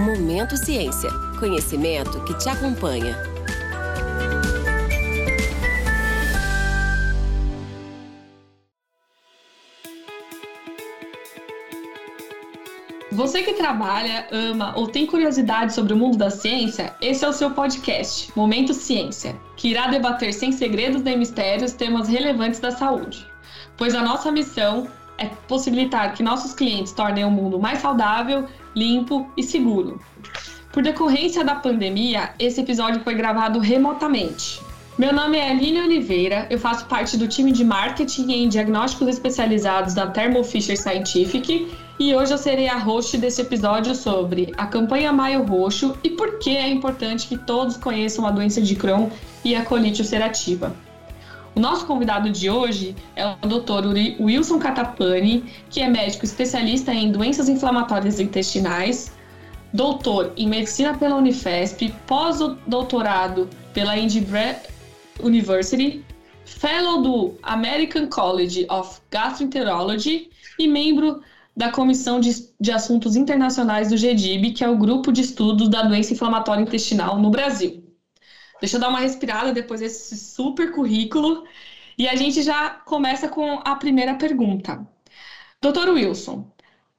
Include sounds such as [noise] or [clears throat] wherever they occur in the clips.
Momento Ciência. Conhecimento que te acompanha. Você que trabalha, ama ou tem curiosidade sobre o mundo da ciência, esse é o seu podcast, Momento Ciência, que irá debater sem segredos nem mistérios temas relevantes da saúde. Pois a nossa missão é possibilitar que nossos clientes tornem o mundo mais saudável, limpo e seguro. Por decorrência da pandemia, esse episódio foi gravado remotamente. Meu nome é Aline Oliveira, eu faço parte do time de marketing em diagnósticos especializados da Thermo Fisher Scientific e hoje eu serei a host desse episódio sobre a campanha Maio Roxo e por que é importante que todos conheçam a doença de Crohn e a colite ulcerativa. O nosso convidado de hoje é o Dr. Wilson Catapani, que é médico especialista em doenças inflamatórias intestinais, doutor em medicina pela Unifesp, pós-doutorado pela Indy University, fellow do American College of Gastroenterology e membro da Comissão de, de Assuntos Internacionais do GEDIB, que é o grupo de estudos da doença inflamatória intestinal no Brasil. Deixa eu dar uma respirada depois desse super currículo e a gente já começa com a primeira pergunta. Doutor Wilson,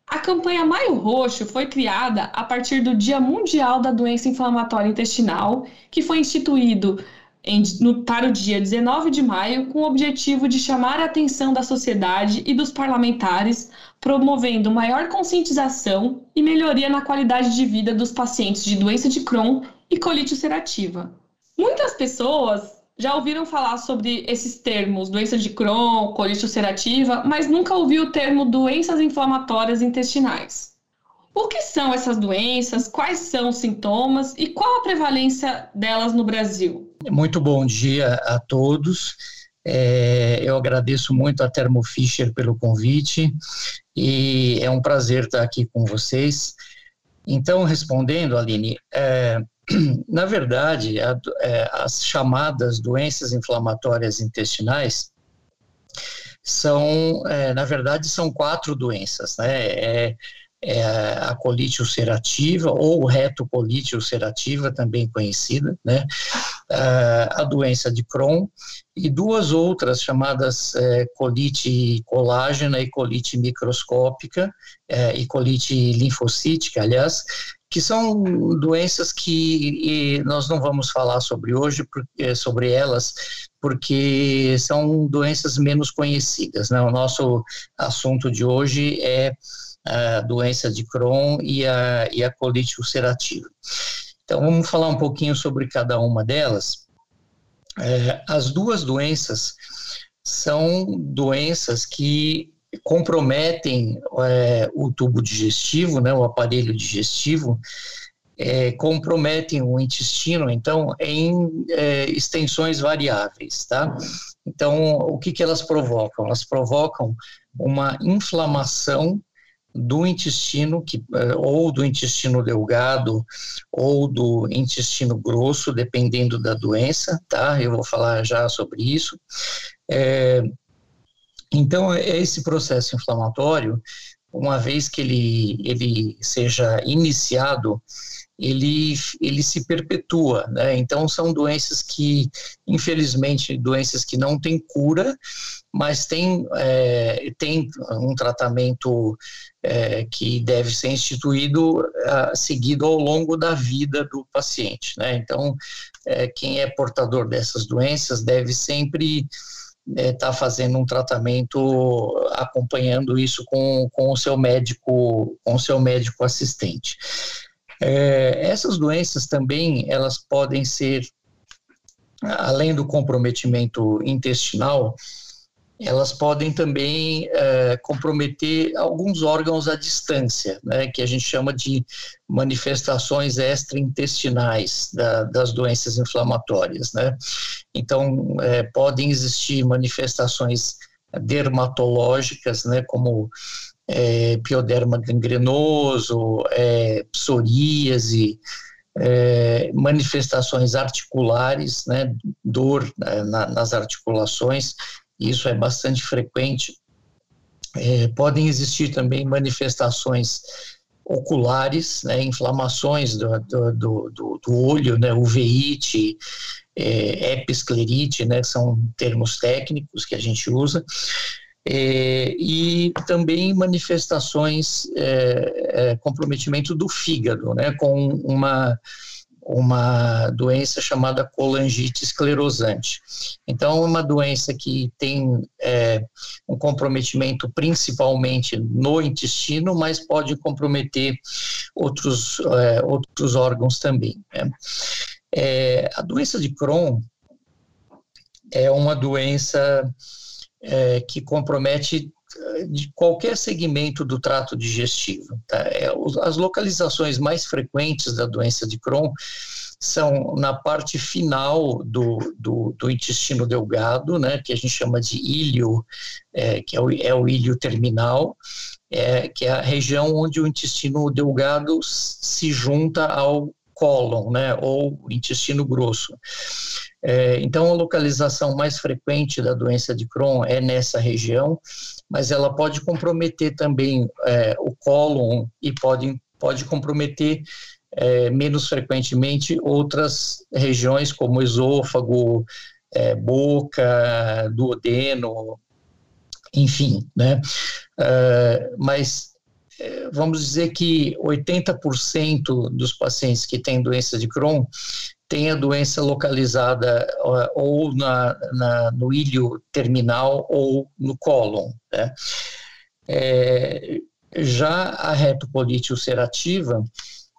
a campanha Maio Roxo foi criada a partir do Dia Mundial da Doença Inflamatória Intestinal, que foi instituído em, no, para o dia 19 de maio, com o objetivo de chamar a atenção da sociedade e dos parlamentares, promovendo maior conscientização e melhoria na qualidade de vida dos pacientes de doença de Crohn e colite ulcerativa. Muitas pessoas já ouviram falar sobre esses termos, doença de Crohn, colite ulcerativa, mas nunca ouviu o termo doenças inflamatórias intestinais. O que são essas doenças? Quais são os sintomas e qual a prevalência delas no Brasil? Muito bom dia a todos. É, eu agradeço muito a Thermo Fisher pelo convite e é um prazer estar aqui com vocês. Então, respondendo, Aline, é, [clears throat] na verdade, a, é, as chamadas doenças inflamatórias intestinais são, é, na verdade, são quatro doenças, né? É, é a colite ulcerativa ou retocolite ulcerativa, também conhecida, né? a doença de Crohn e duas outras chamadas é, colite colágena e colite microscópica é, e colite linfocítica, aliás, que são doenças que nós não vamos falar sobre hoje, porque, sobre elas, porque são doenças menos conhecidas. Né? O nosso assunto de hoje é a doença de Crohn e a, e a colite ulcerativa. Então, vamos falar um pouquinho sobre cada uma delas. É, as duas doenças são doenças que comprometem é, o tubo digestivo, né, o aparelho digestivo, é, comprometem o intestino, então, em é, extensões variáveis, tá? Então, o que, que elas provocam? Elas provocam uma inflamação do intestino, que, é, ou do intestino delgado, ou do intestino grosso, dependendo da doença, tá? Eu vou falar já sobre isso. É, então, é esse processo inflamatório, uma vez que ele, ele seja iniciado, ele, ele se perpetua, né? Então, são doenças que, infelizmente, doenças que não têm cura, mas tem, é, tem um tratamento é, que deve ser instituído, a, seguido ao longo da vida do paciente, né? Então, é, quem é portador dessas doenças deve sempre está é, tá fazendo um tratamento acompanhando isso com, com o seu médico com o seu médico assistente é, essas doenças também elas podem ser além do comprometimento intestinal elas podem também é, comprometer alguns órgãos à distância, né, que a gente chama de manifestações extraintestinais da, das doenças inflamatórias. Né? Então, é, podem existir manifestações dermatológicas, né, como é, pioderma gangrenoso, é, psoríase, é, manifestações articulares, né, dor né, na, nas articulações, isso é bastante frequente. É, podem existir também manifestações oculares, né, inflamações do, do, do, do olho, né, uveíte, é, episclerite, né, são termos técnicos que a gente usa, é, e também manifestações, é, é, comprometimento do fígado, né, com uma, uma doença chamada colangite esclerosante. Então, é uma doença que tem é, um comprometimento principalmente no intestino, mas pode comprometer outros, é, outros órgãos também. Né? É, a doença de Crohn é uma doença é, que compromete eh, de qualquer segmento do trato digestivo. Tá? É, as localizações mais frequentes da doença de Crohn são na parte final do, do, do intestino delgado, né, que a gente chama de ilho, é, que é o, é o ilho terminal, é, que é a região onde o intestino delgado se junta ao cólon, né, ou intestino grosso. É, então, a localização mais frequente da doença de Crohn é nessa região, mas ela pode comprometer também é, o cólon e pode, pode comprometer é, menos frequentemente outras regiões, como esôfago, é, boca, duodeno, enfim, né? É, mas vamos dizer que 80% dos pacientes que têm doença de Crohn tem a doença localizada ou na, na, no ilho terminal ou no cólon. Né? É, já a retocolite ulcerativa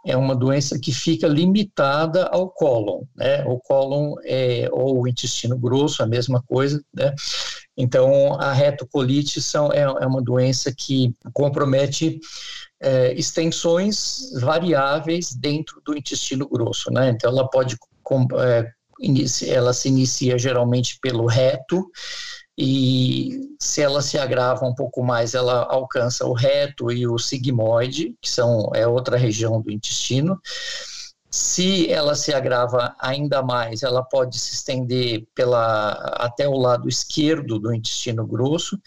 é uma doença que fica limitada ao cólon, né? O cólon é, ou o intestino grosso, a mesma coisa, né? Então, a retocolite são, é, é uma doença que compromete é, extensões variáveis dentro do intestino grosso, né? Então, ela pode, com, é, ela se inicia geralmente pelo reto, e se ela se agrava um pouco mais, ela alcança o reto e o sigmoide, que são é outra região do intestino. Se ela se agrava ainda mais, ela pode se estender pela até o lado esquerdo do intestino grosso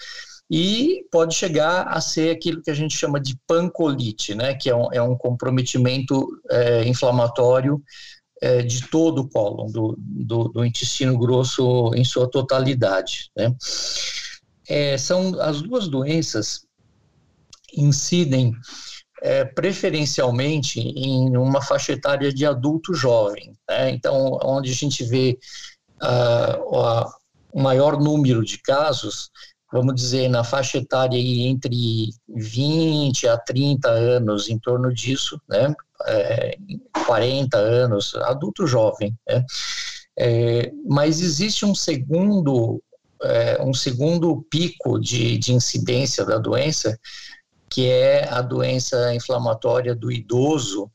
e pode chegar a ser aquilo que a gente chama de pancolite, né, que é um, é um comprometimento é, inflamatório é, de todo o cólon, do, do, do, intestino grosso em sua totalidade. Né? É, são as duas doenças incidem é, preferencialmente em uma faixa etária de adulto jovem. Né? Então, onde a gente vê uh, o maior número de casos, vamos dizer, na faixa etária entre 20 a 30 anos, em torno disso, né? é, 40 anos, adulto jovem, né? É, mas existe um segundo, é, um segundo pico de, de incidência da doença, que é a doença inflamatória do idoso,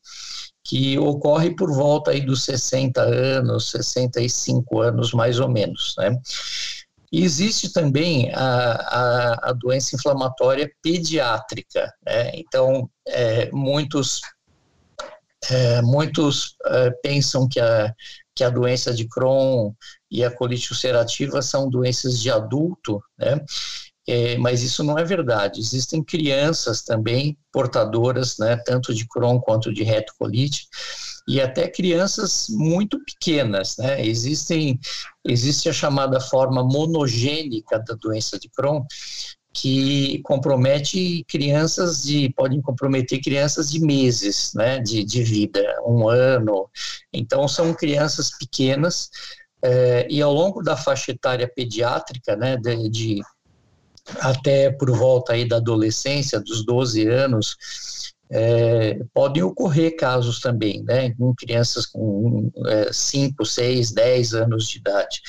que ocorre por volta aí dos 60 anos, 65 anos mais ou menos, né? E existe também a, a, a doença inflamatória pediátrica, né? Então, é, muitos é, muitos é, pensam que a, que a doença de Crohn e a colite ulcerativa são doenças de adulto, né? É, mas isso não é verdade. Existem crianças também portadoras, né, tanto de Crohn quanto de retocolite, e até crianças muito pequenas, né? Existem, existe a chamada forma monogênica da doença de Crohn, que compromete crianças de podem comprometer crianças de meses né de, de vida um ano então são crianças pequenas é, e ao longo da faixa etária pediátrica né de, de, até por volta aí da adolescência dos 12 anos é, podem ocorrer casos também né com crianças com 5, 6, 10 anos de idade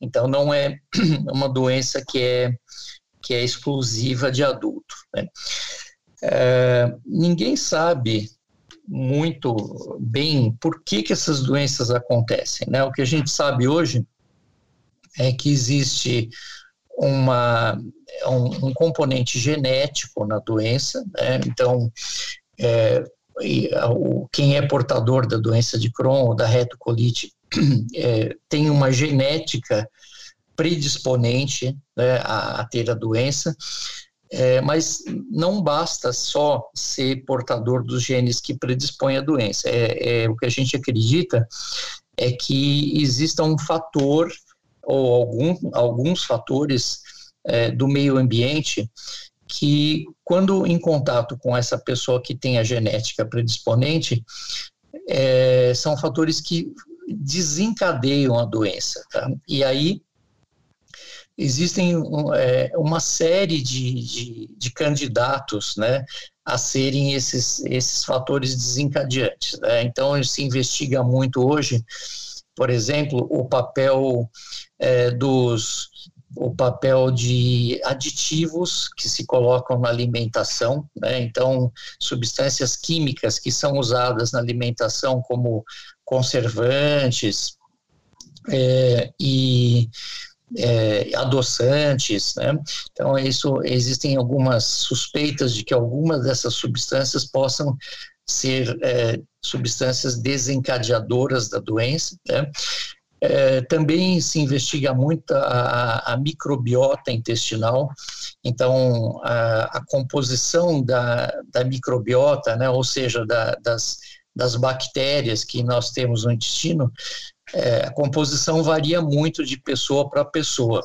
então não é [clears throat] uma doença que é que é exclusiva de adulto. Né? É, ninguém sabe muito bem por que, que essas doenças acontecem. Né? O que a gente sabe hoje é que existe uma, um, um componente genético na doença, né? então é, o, quem é portador da doença de Crohn ou da retocolite [clears throat] é, tem uma genética predisponente né, a, a, ter a doença. É, mas não basta só ser portador dos genes que predispõem à doença. É, é, o que a gente acredita é que exista um fator ou algum, alguns fatores é, do meio ambiente que, quando em contato com essa pessoa que tem a genética predisponente, é, são fatores que desencadeiam a doença. Tá? E aí existem é, uma série de, de, de, candidatos né, a serem esses, esses fatores desencadeantes. Né? Então, se investiga muito hoje, por exemplo, o papel é, dos o papel de aditivos que se colocam na alimentação, né? então substâncias químicas que são usadas na alimentação como conservantes é, e é, adoçantes, né? Então isso existem algumas suspeitas de que algumas dessas substâncias possam ser é, substâncias desencadeadoras da doença, né? É, também se investiga muito a, a microbiota intestinal, então a, a composição da, da, microbiota, né, ou seja, da, das, das bactérias que nós temos no intestino, é, a composição varia muito de pessoa para pessoa.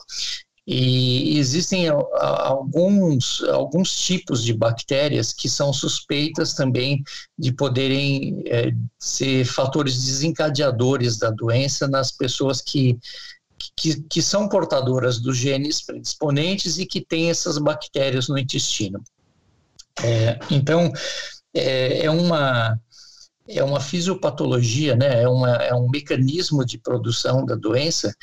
E existem alguns, alguns tipos de bactérias que são suspeitas também de poderem é, ser fatores desencadeadores da doença nas pessoas que, que, que são portadoras dos genes predisponentes e que têm essas bactérias no intestino. É, então, é, é uma é uma fisiopatologia, né? é, uma, é um mecanismo de produção da doença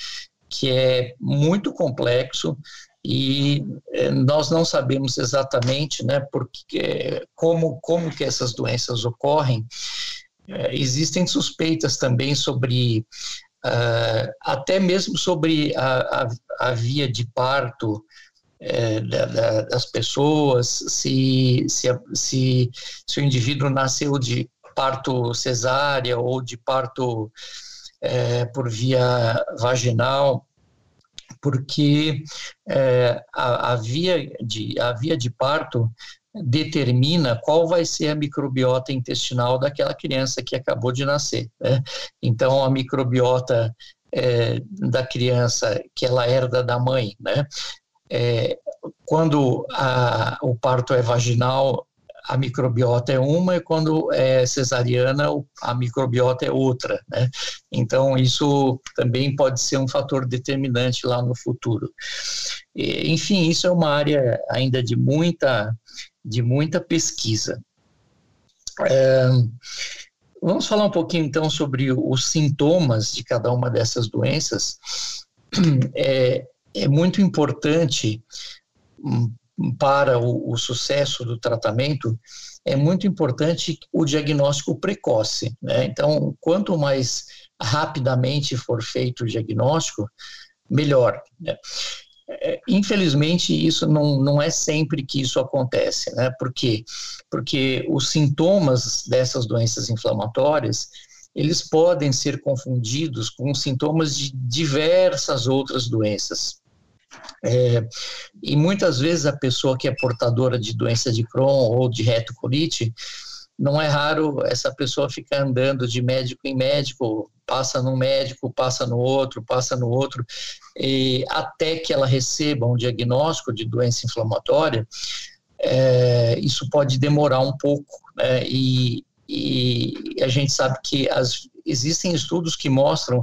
que é muito complexo e eh, nós não sabemos exatamente, né, porque como como que essas doenças ocorrem. É, existem suspeitas também sobre uh, até mesmo sobre a, a, a via de parto é, da, da, das pessoas, se, se, se, se o indivíduo nasceu de parto cesárea ou de parto é, por via vaginal, porque é, a, a, via de, a via de parto determina qual vai ser a microbiota intestinal daquela criança que acabou de nascer. Né? Então, a microbiota é, da criança que ela herda da mãe, né? É, quando a, o parto é vaginal, a microbiota é uma e quando é cesariana a microbiota é outra, né? Então isso também pode ser um fator determinante lá no futuro. E, enfim, isso é uma área ainda de muita de muita pesquisa. É, vamos falar um pouquinho então sobre os sintomas de cada uma dessas doenças. É, é muito importante para o, o, sucesso do tratamento, é muito importante o diagnóstico precoce. Né? Então, quanto mais rapidamente for feito o diagnóstico, melhor. Né? É, infelizmente, isso não, não é sempre que isso acontece. Né? Por quê? Porque os sintomas dessas doenças inflamatórias eles podem ser confundidos com sintomas de diversas outras doenças. É, e muitas vezes a pessoa que é portadora de doença de Crohn ou de retocolite, não é raro essa pessoa ficar andando de médico em médico, passa num médico, passa no outro, passa no outro, até que ela receba um diagnóstico de doença inflamatória, é, isso pode demorar um pouco, né? e, e a gente sabe que as, existem estudos que mostram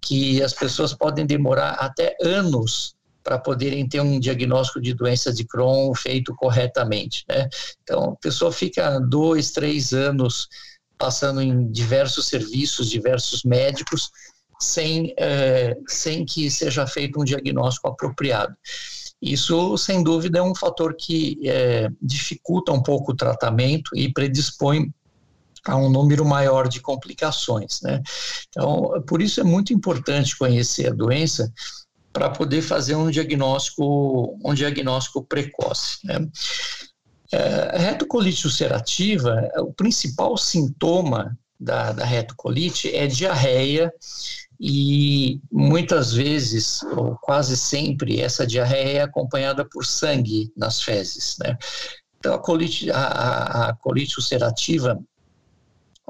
que as pessoas podem demorar até anos para poderem ter um diagnóstico de doença de Crohn feito corretamente. Né? Então, a pessoa fica dois, três anos passando em diversos serviços, diversos médicos, sem, é, sem que seja feito um diagnóstico apropriado. Isso, sem dúvida, é um fator que é, dificulta um pouco o tratamento e predispõe a um número maior de complicações. Né? Então, por isso é muito importante conhecer a doença para poder fazer um diagnóstico, um diagnóstico precoce. Né? É, retocolite ulcerativa, o principal sintoma da, da retocolite é diarreia e muitas vezes, ou quase sempre, essa diarreia é acompanhada por sangue nas fezes, né? Então, a colite, a, a colite ulcerativa,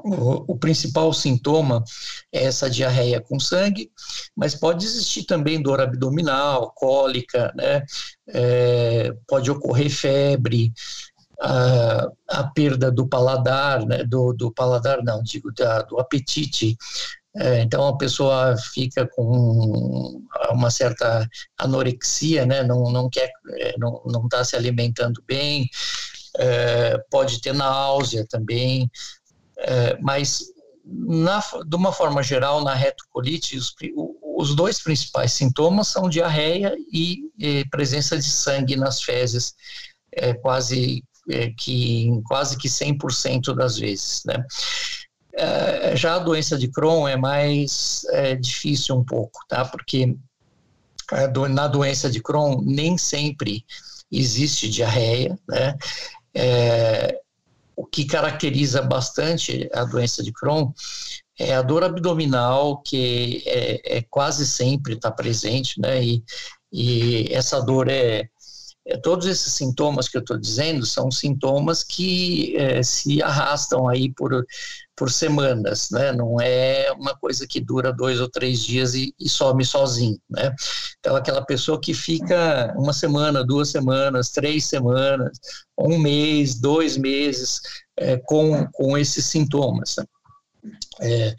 o, principal sintoma é essa diarreia com sangue, mas pode existir também dor abdominal, cólica, né? É, pode ocorrer febre, a, a, perda do paladar, né? do, do paladar não, digo, da, do apetite, é, então a pessoa fica com uma certa anorexia, né? não, não quer, é, não está se alimentando bem, é, pode ter náusea também, é, mas na, de uma forma geral na retocolite os, os dois principais sintomas são diarreia e, e presença de sangue nas fezes, é, quase é, que quase que 100% das vezes, né? É, já a doença de Crohn é mais é, difícil um pouco, tá? Porque do, na doença de Crohn nem sempre existe diarreia, né? É, o que caracteriza bastante a doença de Crohn é a dor abdominal, que é, é quase sempre está presente, né? E, e essa dor é, é, todos esses sintomas que eu estou dizendo são sintomas que é, se arrastam aí por, por semanas, né? Não é uma coisa que dura dois ou três dias e, e some sozinho, né? Então, aquela pessoa que fica uma semana, duas semanas, três semanas, um mês, dois meses é, com, com esses sintomas. Né? É,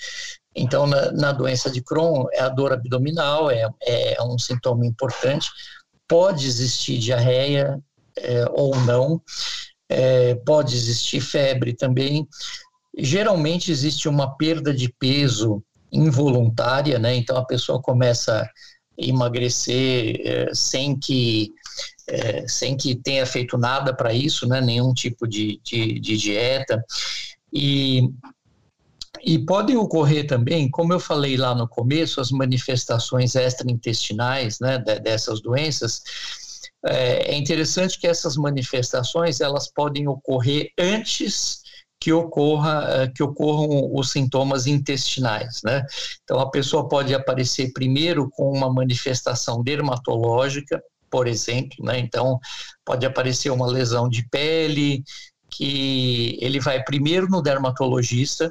então, na, na, doença de Crohn, é a dor abdominal é, é um sintoma importante, pode existir diarreia é, ou não, é, pode existir febre também. Geralmente existe uma perda de peso involuntária, né? Então a pessoa começa a emagrecer é, sem que é, sem que tenha feito nada para isso, né? Nenhum tipo de, de, de dieta e e podem ocorrer também, como eu falei lá no começo, as manifestações extraintestinais né, dessas doenças. É, é interessante que essas manifestações elas podem ocorrer antes que ocorra é, que ocorram os sintomas intestinais, né? Então a pessoa pode aparecer primeiro com uma manifestação dermatológica, por exemplo, né? Então pode aparecer uma lesão de pele, que ele vai primeiro no dermatologista,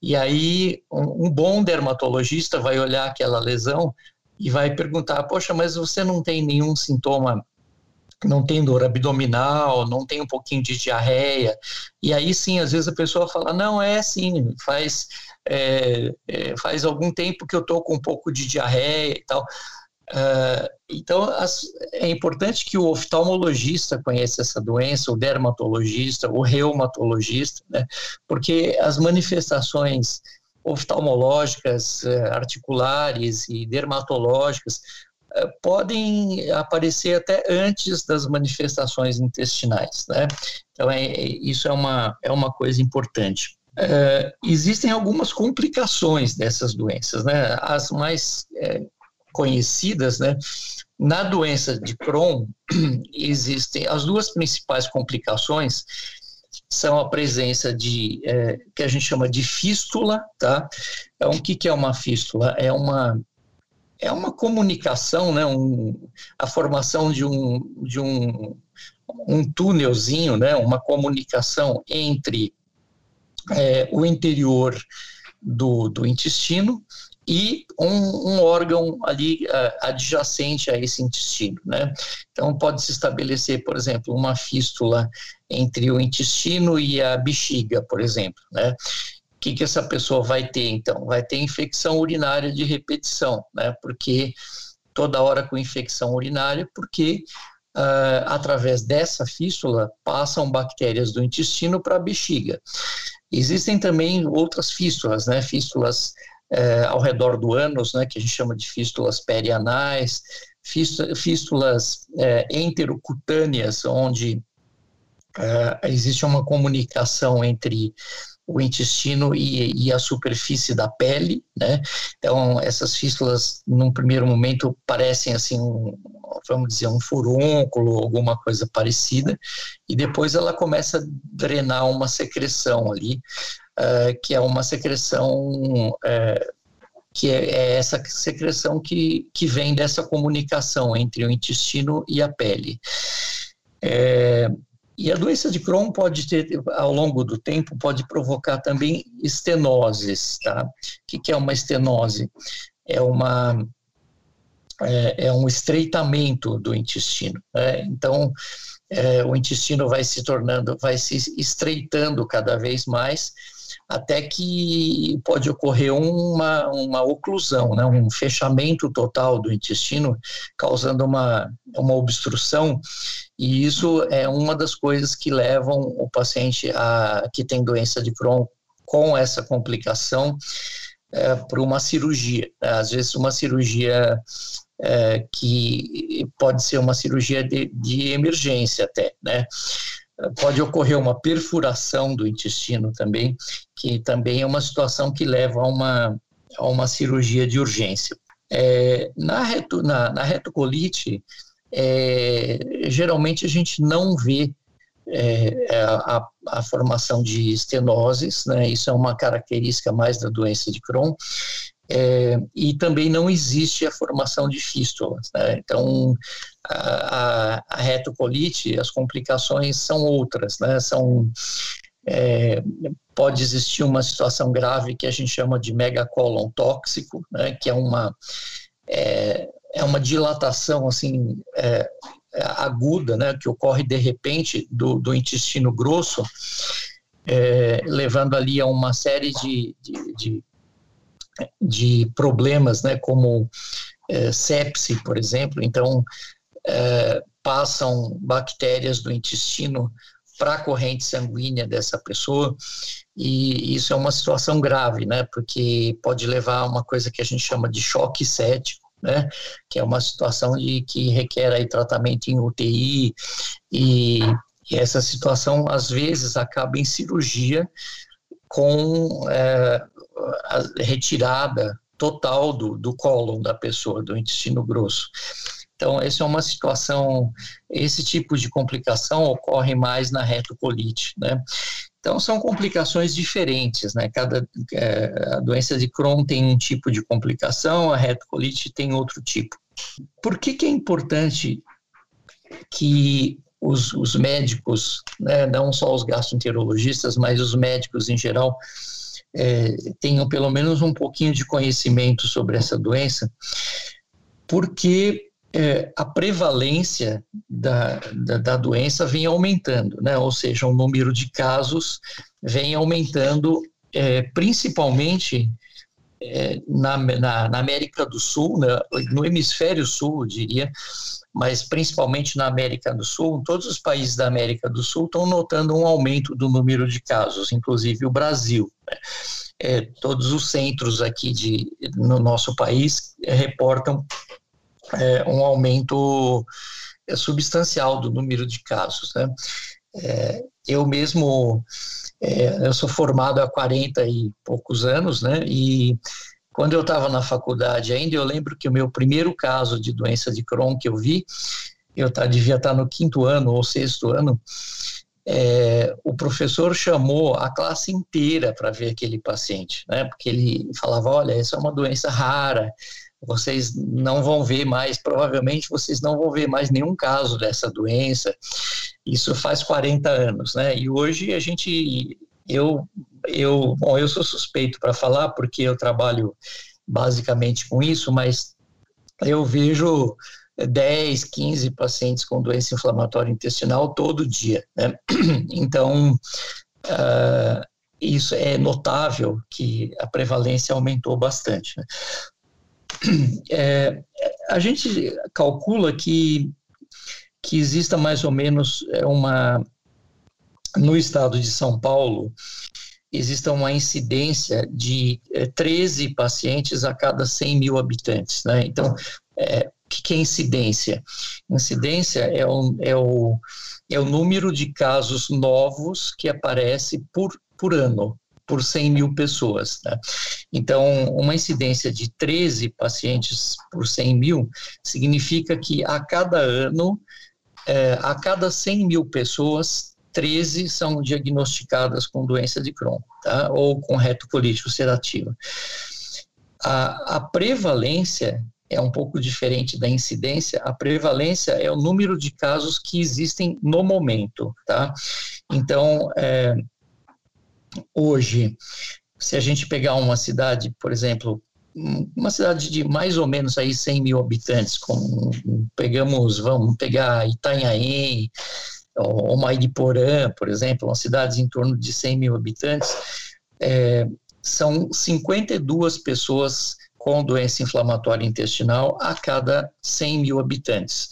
e aí um, um, bom dermatologista vai olhar aquela lesão e vai perguntar: Poxa, mas você não tem nenhum sintoma, não tem dor abdominal, não tem um pouquinho de diarreia? E aí sim, às vezes a pessoa fala: Não, é sim, faz, é, é, faz algum tempo que eu estou com um pouco de diarreia e tal. Uh, então, as, é importante que o oftalmologista conheça essa doença, o dermatologista, o reumatologista, né? porque as manifestações oftalmológicas, uh, articulares e dermatológicas uh, podem aparecer até antes das manifestações intestinais. Né? Então, é, isso é uma, é uma coisa importante. existem algumas complicações dessas doenças, né? As mais conhecidas, né? Na doença de Crohn, [clears throat] existem as duas principais complicações são a presença de é, que a gente chama de fístula, tá? Então, o que, que é uma fístula? É uma é uma comunicação, né? Um, a formação de um de um um túnelzinho, né? Uma comunicação entre é, o interior do, do intestino e um, um órgão ali uh, adjacente a esse intestino, né? Então pode se estabelecer, por exemplo, uma fístula entre o intestino e a bexiga, por exemplo, né? O que, que essa pessoa vai ter, então? Vai ter infecção urinária de repetição, né? Porque toda hora com infecção urinária, porque uh, através dessa fístula passam bactérias do intestino para a bexiga. Existem também outras fístulas, né? Fístulas é, ao redor do ânus, né, que a gente chama de fístulas perianais, fístulas é, enterocutâneas, onde é, existe uma comunicação entre o intestino e, e, a superfície da pele, né? Então, essas fístulas, num primeiro momento, parecem assim, um, vamos dizer, um furúnculo, alguma coisa parecida, e depois ela começa a drenar uma secreção ali, uh, que é uma secreção uh, que é, é, essa secreção que, que vem dessa comunicação entre o intestino e a pele. É, e a doença de Crohn pode ter, ao longo do tempo, pode provocar também estenoses, tá? O que, que é uma estenose? É uma é, é um estreitamento do intestino. Né? Então, é, o intestino vai se tornando, vai se estreitando cada vez mais, até que pode ocorrer uma, uma oclusão, né, um fechamento total do intestino, causando uma, uma obstrução, e isso é uma das coisas que levam o paciente a, que tem doença de Crohn com essa complicação é, para uma cirurgia. Às vezes, uma cirurgia é, que pode ser uma cirurgia de, de emergência até, né? Pode ocorrer uma perfuração do intestino também, que também é uma situação que leva a uma, a uma cirurgia de urgência. É, na, reto, na, na retocolite, é, geralmente a gente não vê é, é a, a, formação de estenoses, né? isso é uma característica mais da doença de Crohn, é, e também não existe a formação de fístulas. Né? Então, a, a, retocolite, as complicações são outras, né? São, é, pode existir uma situação grave que a gente chama de megacolon tóxico, né? Que é uma é, é uma dilatação assim é, aguda, né? Que ocorre de repente do, do intestino grosso, é, levando ali a uma série de, de, de de problemas, né, como é, sepse, por exemplo. Então, é, passam bactérias do intestino para a corrente sanguínea dessa pessoa e isso é uma situação grave, né, porque pode levar a uma coisa que a gente chama de choque cético, né, que é uma situação de que requer aí tratamento em UTI e, e essa situação às vezes acaba em cirurgia com é, retirada total do, do cólon da pessoa, do intestino grosso. Então, essa é uma situação, esse tipo de complicação ocorre mais na retocolite, né? Então, são complicações diferentes, né? Cada é, a doença de Crohn tem um tipo de complicação, a retocolite tem outro tipo. Por que, que é importante que os, os médicos, né, não só os gastroenterologistas, mas os médicos em geral, é, tenham pelo menos um pouquinho de conhecimento sobre essa doença, porque é, a prevalência da, da, da, doença vem aumentando, né? ou seja, o número de casos vem aumentando, é, principalmente é, na, na, na, América do Sul, né? no hemisfério sul, eu diria, mas principalmente na América do Sul, todos os países da América do Sul estão notando um aumento do número de casos, inclusive o Brasil. Né? É, todos os centros aqui de, no nosso país reportam é, um aumento é, substancial do número de casos. Né? É, eu mesmo, é, eu sou formado há 40 e poucos anos, né? e quando eu estava na faculdade ainda, eu lembro que o meu primeiro caso de doença de Crohn que eu vi, eu tá, devia estar tá no quinto ano ou sexto ano, é, o professor chamou a classe inteira para ver aquele paciente, né? Porque ele falava, olha, essa é uma doença rara, vocês não vão ver mais, provavelmente vocês não vão ver mais nenhum caso dessa doença. Isso faz 40 anos, né? E hoje a gente eu, eu, bom, eu sou suspeito para falar porque eu trabalho basicamente com isso, mas eu vejo 10, 15 pacientes com doença inflamatória intestinal todo dia. Né? [clears throat] Então, uh, isso é notável que a prevalência aumentou bastante. Né? [clears throat] É, a gente calcula que, que exista mais ou menos uma no estado de São Paulo, exista uma incidência de 13 eh, pacientes a cada 100 mil habitantes. Né? Então, é, o que é incidência? Incidência é o, é, o, é o número de casos novos que aparece por, por ano, por 100 mil pessoas. Né? Então, uma incidência de 13 pacientes por 100 mil significa que a cada ano, é, a cada 100 mil pessoas, 13 são diagnosticadas com doença de Crohn, tá? ou com retocolite ulcerativa. A, a prevalência é um pouco diferente da incidência. A prevalência é o número de casos que existem no momento, tá? Então, é, hoje, se a gente pegar uma cidade, por exemplo, uma cidade de mais ou menos aí 100 mil habitantes, como pegamos, vamos pegar Itanhaém, ou Mairiporã, por exemplo, uma cidade em torno de 100 mil habitantes, é, são 52 pessoas com doença inflamatória intestinal a cada 100 mil habitantes.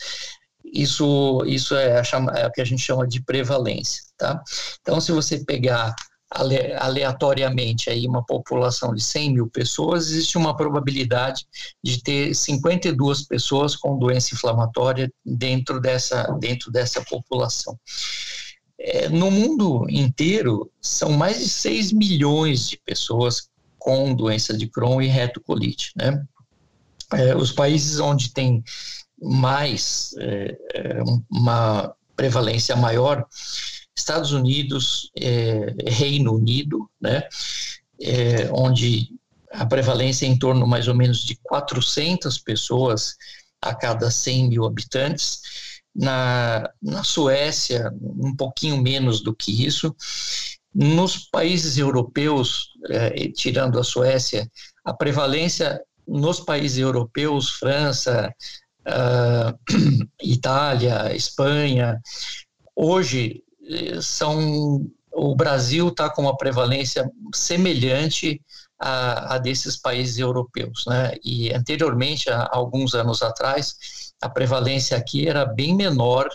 Isso, isso é, a, é o que a gente chama de prevalência, tá? Então, se você pegar aleatoriamente aí uma população de 100 mil pessoas, existe uma probabilidade de ter 52 pessoas com doença inflamatória dentro dessa, dentro dessa população. É, no mundo inteiro, são mais de 6 milhões de pessoas com doença de Crohn e retocolite. Né? É, os países onde tem mais, é, é uma prevalência maior, Estados Unidos, é, Reino Unido, né, é, onde a prevalência é em torno mais ou menos de 400 pessoas a cada 100 mil habitantes. Na, na Suécia, um pouquinho menos do que isso. Nos países europeus, é, tirando a Suécia, a prevalência nos países europeus, França, uh, [clears throat] Itália, Espanha, hoje são o Brasil está com uma prevalência semelhante a, a, desses países europeus, né? E anteriormente, há alguns anos atrás, a prevalência aqui era bem menor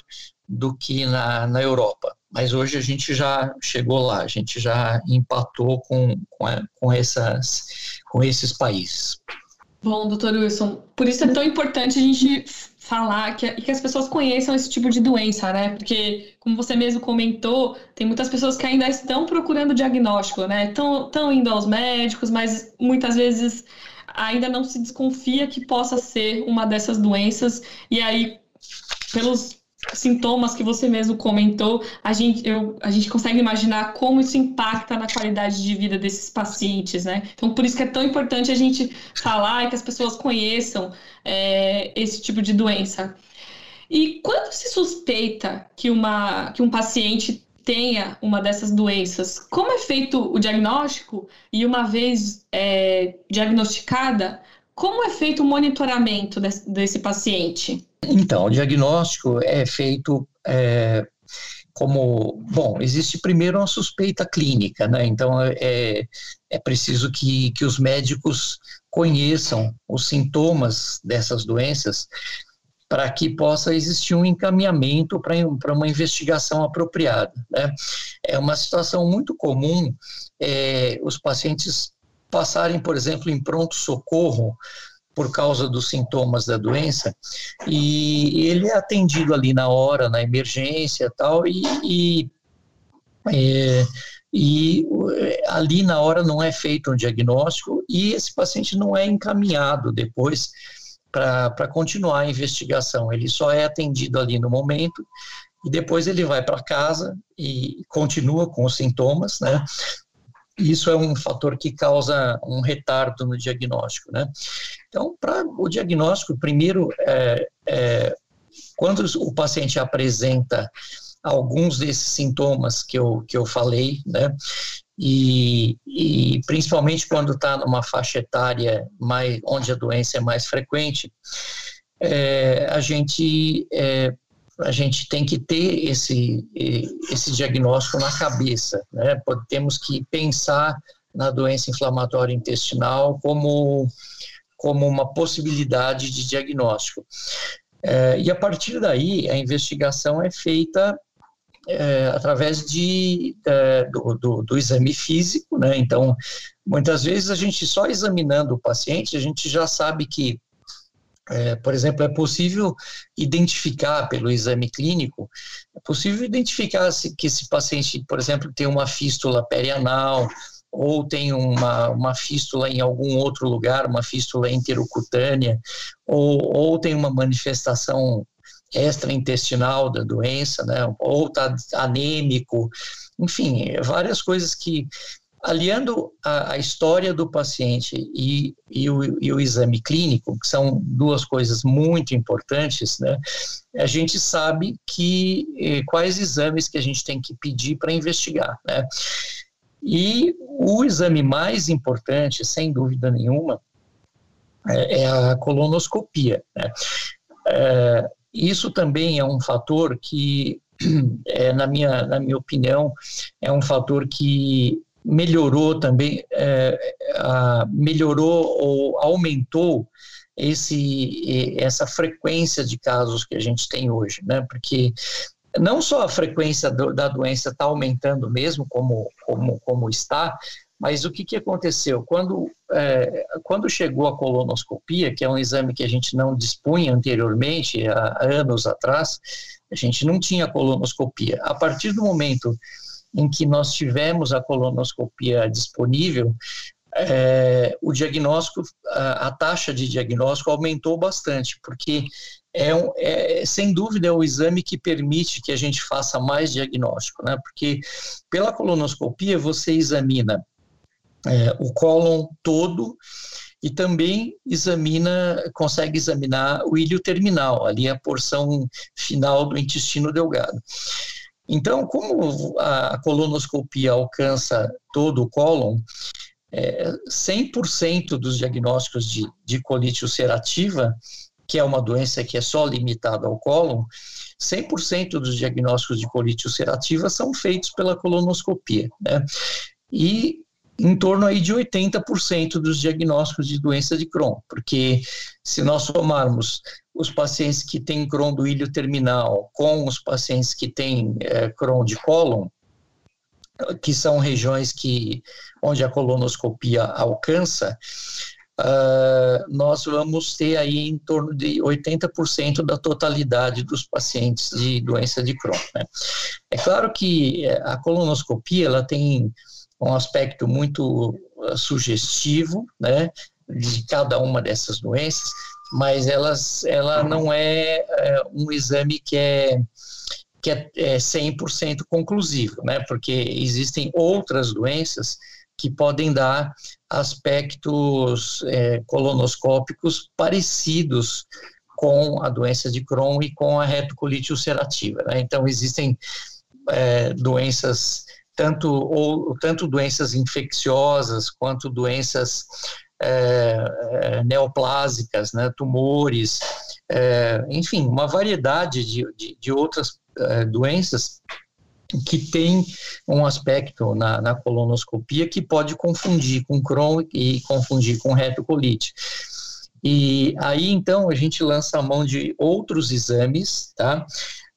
do que na, na Europa. Mas hoje a gente já chegou lá, a gente já empatou com, com, com, essas, com esses países. Bom, doutor Wilson, por isso é tão importante a gente falar que, que as pessoas conheçam esse tipo de doença, né? Porque, como você mesmo comentou, tem muitas pessoas que ainda estão procurando diagnóstico, né? Estão indo aos médicos, mas muitas vezes ainda não se desconfia que possa ser uma dessas doenças, e aí, pelos sintomas que você mesmo comentou, a gente, eu, a gente consegue imaginar como isso impacta na qualidade de vida desses pacientes, né? Então, por isso que é tão importante a gente falar e que as pessoas conheçam é, esse tipo de doença. E quando se suspeita que, uma, que um paciente tenha uma dessas doenças, como é feito o diagnóstico? E uma vez é, diagnosticada, como é feito o monitoramento desse, desse paciente? Então, o diagnóstico é feito é, como, bom, existe primeiro uma suspeita clínica, né? Então é, é preciso que, que os médicos conheçam os sintomas dessas doenças para que possa existir um encaminhamento para uma investigação apropriada. Né? É uma situação muito comum é, os pacientes passarem, por exemplo, em pronto-socorro por causa dos sintomas da doença, e ele é atendido ali na hora, na emergência tal, e, e, é, e ali na hora não é feito um diagnóstico e esse paciente não é encaminhado depois para continuar a investigação, ele só é atendido ali no momento e depois ele vai para casa e continua com os sintomas, né? Isso é um fator que causa um retardo no diagnóstico, né? Então, para o diagnóstico, primeiro, é, é, quando o paciente apresenta alguns desses sintomas que eu, que eu falei, né? E, e principalmente quando está numa faixa etária mais, onde a doença é mais frequente, é, a gente é, a gente tem que ter esse, esse diagnóstico na cabeça, né? Temos que pensar na doença inflamatória intestinal como, como uma possibilidade de diagnóstico. É, e a partir daí, a investigação é feita é, através de, é, do, do, do, exame físico, né? Então, muitas vezes a gente só examinando o paciente, a gente já sabe que é, por exemplo, é possível identificar pelo exame clínico, é possível identificar se, que esse paciente, por exemplo, tem uma fístula perianal ou tem uma, uma fístula em algum outro lugar, uma fístula interocutânea, ou, ou tem uma manifestação extraintestinal da doença, né, ou está anêmico, enfim, várias coisas que aliando a, a história do paciente e, e, o, e, o, exame clínico, que são duas coisas muito importantes, né, a gente sabe que eh, quais exames que a gente tem que pedir para investigar. Né? E o exame mais importante, sem dúvida nenhuma, é, é a colonoscopia. Né? É, isso também é um fator que, [clears throat] é, na, minha, na minha opinião, é um fator que melhorou também, é, a, melhorou ou aumentou esse, essa frequência de casos que a gente tem hoje, né? Porque não só a frequência do, da doença está aumentando mesmo, como, como, como está, mas o que, que aconteceu? Quando, é, quando chegou a colonoscopia, que é um exame que a gente não dispunha anteriormente, há anos atrás, a gente não tinha colonoscopia. A partir do momento em que nós tivemos a colonoscopia disponível, é, o diagnóstico, a, a, taxa de diagnóstico aumentou bastante, porque é, um, é, sem dúvida é o exame que permite que a gente faça mais diagnóstico, né? Porque pela colonoscopia você examina é, o cólon todo e também examina, consegue examinar o ilho terminal, ali a porção final do intestino delgado. Então, como a colonoscopia alcança todo o cólon, é, 100% dos diagnósticos de, de colite ulcerativa, que é uma doença que é só limitada ao cólon, 100% dos diagnósticos de colite ulcerativa são feitos pela colonoscopia. Né? E em torno aí de 80% dos diagnósticos de doença de Crohn, porque se nós somarmos os pacientes que têm Crohn do ilho terminal com os pacientes que têm é, Crohn de cólon, que são regiões que onde a colonoscopia alcança, uh, nós vamos ter aí em torno de 80% da totalidade dos pacientes de doença de Crohn. Né? É claro que eh, a colonoscopia ela tem um aspecto muito uh, sugestivo, né, de cada uma dessas doenças, mas elas, ela não é, é um exame que é que é, é 100% conclusivo, né? Porque existem outras doenças que podem dar aspectos é, colonoscópicos parecidos com a doença de Crohn e com a retocolite ulcerativa. Né? Então, existem é, doenças tanto, ou, tanto doenças infecciosas quanto doenças é, é, neoplásicas, né, tumores, é, enfim, uma variedade de, de, de outras é, doenças que tem um aspecto na, na, colonoscopia que pode confundir com Crohn e confundir com retocolite. E aí, então, a gente lança a mão de outros exames, tá?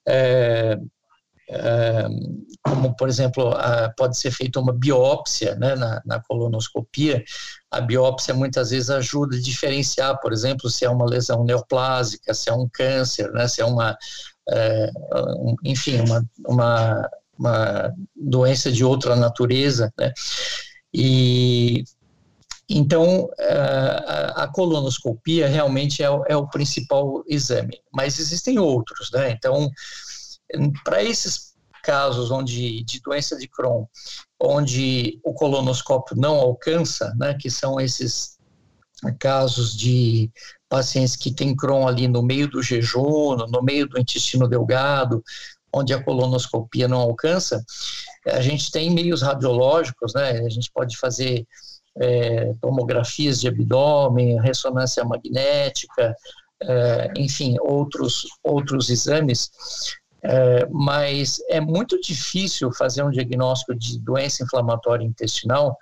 É, como por exemplo pode ser feita uma biópsia né, na, na, colonoscopia, a biópsia muitas vezes ajuda a diferenciar, por exemplo, se é uma lesão neoplásica, se é um câncer, né, se é uma, é, um, enfim, uma, uma, uma, doença de outra natureza, né, e então, a, a colonoscopia realmente é o, é o principal exame, mas existem outros, né? Então, para esses casos onde de doença de Crohn, onde o colonoscópio não alcança, né, que são esses casos de pacientes que têm Crohn ali no meio do jejum, no meio do intestino delgado, onde a colonoscopia não alcança, a gente tem meios radiológicos, né? A gente pode fazer é, tomografias de abdômen, ressonância magnética, é, enfim, outros, outros exames é, mas é muito difícil fazer um diagnóstico de doença inflamatória intestinal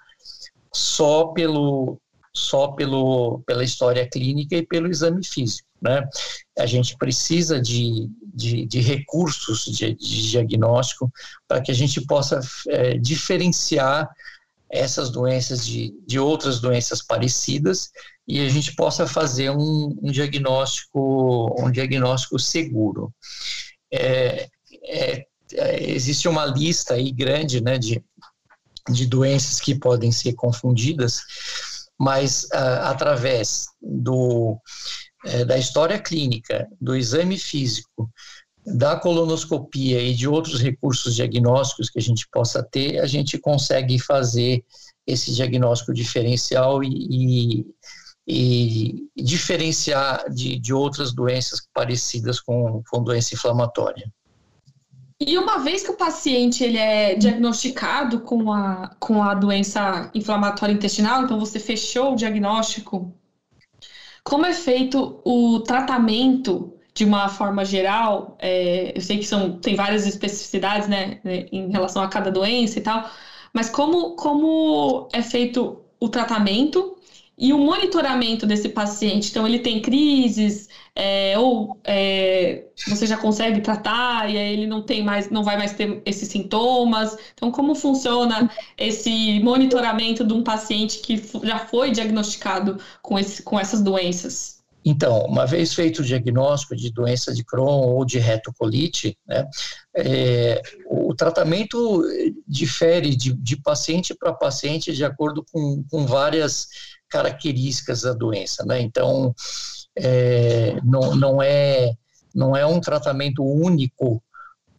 só pelo só pelo, pela história clínica e pelo exame físico. Né? A gente precisa de, de, de recursos de, de, diagnóstico para que a gente possa é, diferenciar essas doenças de, de outras doenças parecidas e a gente possa fazer um, um diagnóstico um diagnóstico seguro é, é, é, existe uma lista aí grande né, de, de doenças que podem ser confundidas, mas uh, através do, é, da história clínica, do exame físico, da colonoscopia e de outros recursos diagnósticos que a gente possa ter, a gente consegue fazer esse diagnóstico diferencial e, e, e diferenciar de, de outras doenças parecidas com, com doença inflamatória. E uma vez que o paciente ele é diagnosticado com a, com a doença inflamatória intestinal, então você fechou o diagnóstico, como é feito o tratamento de uma forma geral? É, eu sei que são, tem várias especificidades né, né, em relação a cada doença e tal, mas como, como é feito o tratamento e o monitoramento desse paciente? Então, ele tem crises, é, ou é, você já consegue tratar e aí ele não tem mais, não vai mais ter esses sintomas. Então, como funciona esse monitoramento de um paciente que já foi diagnosticado com, esse, com essas doenças? Então, uma vez feito o diagnóstico de doença de Crohn ou de retocolite, né, é, o tratamento difere de, de paciente para paciente de acordo com, com várias características da doença. Né? Então, é, não, não, é, não é um tratamento único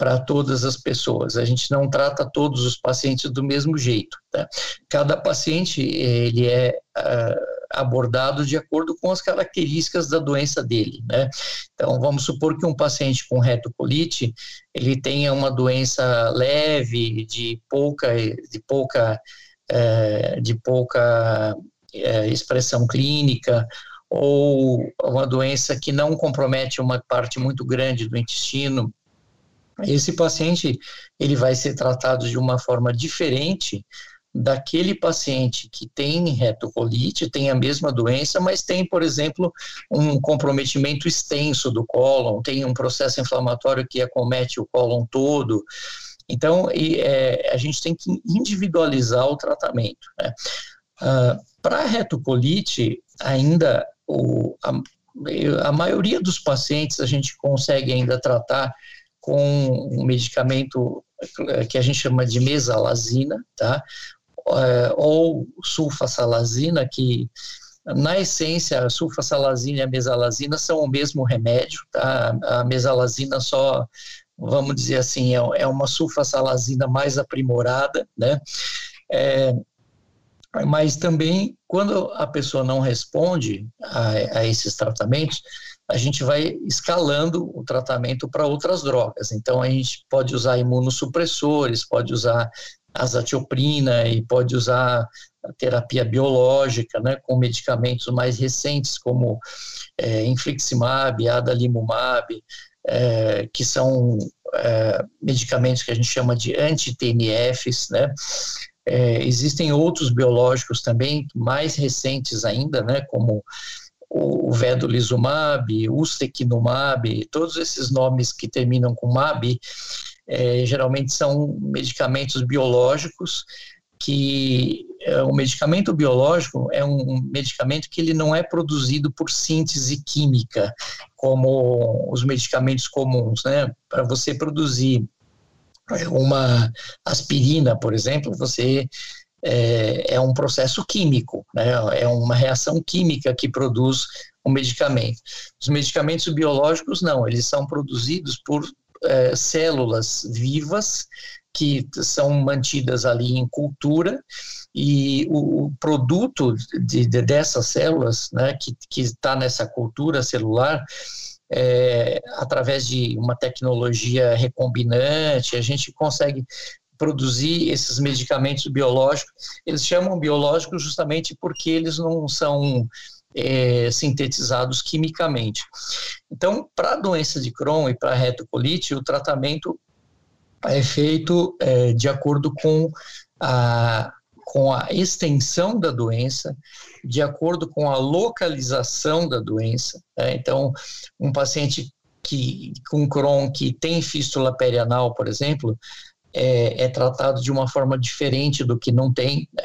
para todas as pessoas. A gente não trata todos os pacientes do mesmo jeito. Tá? Cada paciente ele é uh, abordado de acordo com as características da doença dele. Né? Então, vamos supor que um paciente com retocolite ele tenha uma doença leve, de pouca, de pouca, uh, de pouca uh, expressão clínica ou uma doença que não compromete uma parte muito grande do intestino, esse paciente ele vai ser tratado de uma forma diferente daquele paciente que tem retocolite, tem a mesma doença, mas tem, por exemplo, um comprometimento extenso do cólon, tem um processo inflamatório que acomete o cólon todo. Então, e, é, a gente tem que individualizar o tratamento. Né? Uh, Para retocolite, ainda o, a, a maioria dos pacientes a gente consegue ainda tratar com um medicamento eh, que a gente chama de mesalazina, tá? É, ou sulfasalazina, que na essência a sulfasalazina e a mesalazina são o mesmo remédio, tá? A mesalazina só, vamos dizer assim, é, é uma sulfasalazina mais aprimorada, né? É, mas também, quando a pessoa não responde a, a esses tratamentos, a gente vai escalando o tratamento para outras drogas. Então, a gente pode usar imunossupressores, pode usar azatioprina e pode usar terapia biológica, né, com medicamentos mais recentes, como é, infliximab, adalimumab, é, que são é, medicamentos que a gente chama de anti-TNFs, né, é, existem outros biológicos também, mais recentes ainda, né, como o vedolizumab, ustekinumab, todos esses nomes que terminam com mab, é, geralmente são medicamentos biológicos que é, o medicamento biológico é um medicamento que ele não é produzido por síntese química, como os medicamentos comuns, né? Para você produzir uma aspirina, por exemplo, você é, é, um processo químico, né? é uma reação química que produz o um medicamento. Os medicamentos biológicos não, eles são produzidos por é, células vivas que são mantidas ali em cultura e o, o produto de, de, dessas células, né, que está nessa cultura celular, é, através de uma tecnologia recombinante, a gente consegue produzir esses medicamentos biológicos. Eles chamam biológicos justamente porque eles não são é, sintetizados quimicamente. Então, para a doença de Crohn e para a retocolite, o tratamento é feito é, de acordo com a, com a extensão da doença, de acordo com a localização da doença. Né? Então, um paciente que, com Crohn que tem fístula perianal, por exemplo, é, é tratado de uma forma diferente do que não tem. Né?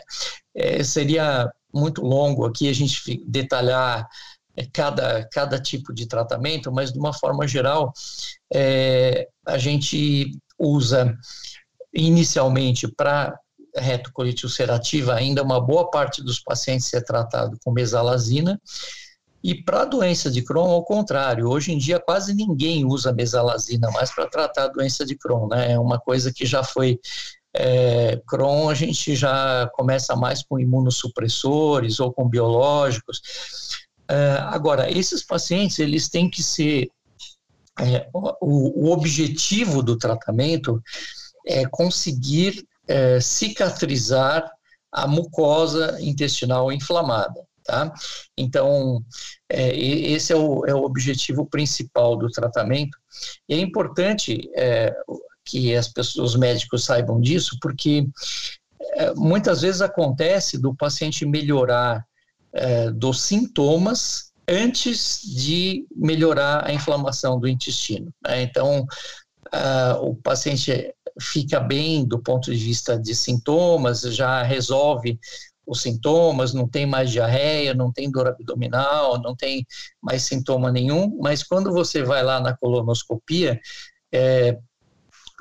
É, seria muito longo aqui a gente detalhar é, cada, cada tipo de tratamento, mas de uma forma geral, é, a gente usa inicialmente para retocolite ulcerativa, ainda uma boa parte dos pacientes é tratado com mesalazina, E para a doença de Crohn, ao contrário, hoje em dia quase ninguém usa mesalazina mais para tratar a doença de Crohn, né? É uma coisa que já foi é, Crohn a gente já começa mais com imunossupressores ou com biológicos. É, agora, esses pacientes, eles têm que ser. É, o, o, objetivo do tratamento é conseguir é, cicatrizar a mucosa intestinal inflamada. Tá? Então, é, esse é o, é o, objetivo principal do tratamento. E é importante é, que as pessoas, os médicos saibam disso, porque é, muitas vezes acontece do paciente melhorar é, dos sintomas antes de melhorar a inflamação do intestino. Né? Então, o paciente fica bem do ponto de vista de sintomas, já resolve os sintomas, não tem mais diarreia, não tem dor abdominal, não tem mais sintoma nenhum, mas quando você vai lá na colonoscopia, é,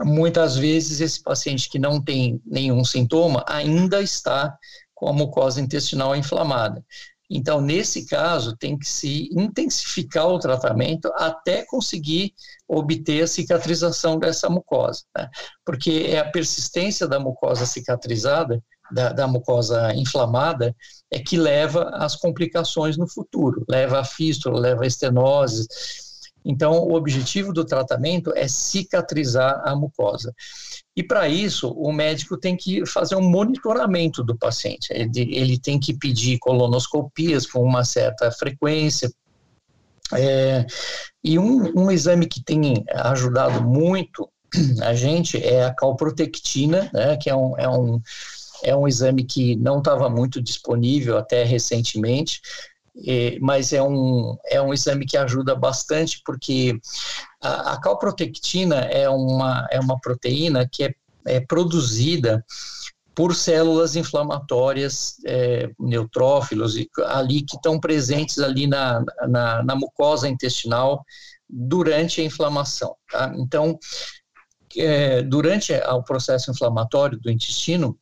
muitas vezes esse paciente que não tem nenhum sintoma ainda está com a mucosa intestinal inflamada. Então, nesse caso, tem que se intensificar o tratamento até conseguir obter a cicatrização dessa mucosa, né? porque é a persistência da mucosa cicatrizada da, da, mucosa inflamada é que leva às complicações no futuro, leva a fístula, leva a estenose. Então, o objetivo do tratamento é cicatrizar a mucosa. E para isso, o médico tem que fazer um monitoramento do paciente. Ele, ele tem que pedir colonoscopias com uma certa frequência. É, e um, um exame que tem ajudado muito a gente é a calprotectina, né, que é um, é um é um exame que não estava muito disponível até recentemente, mas é um, é um exame que ajuda bastante, porque a, a calprotectina é uma, é uma proteína que é, é produzida por células inflamatórias é, neutrófilos ali que estão presentes ali na, na, na, mucosa intestinal durante a inflamação. Tá? Então, é, durante o processo inflamatório do intestino,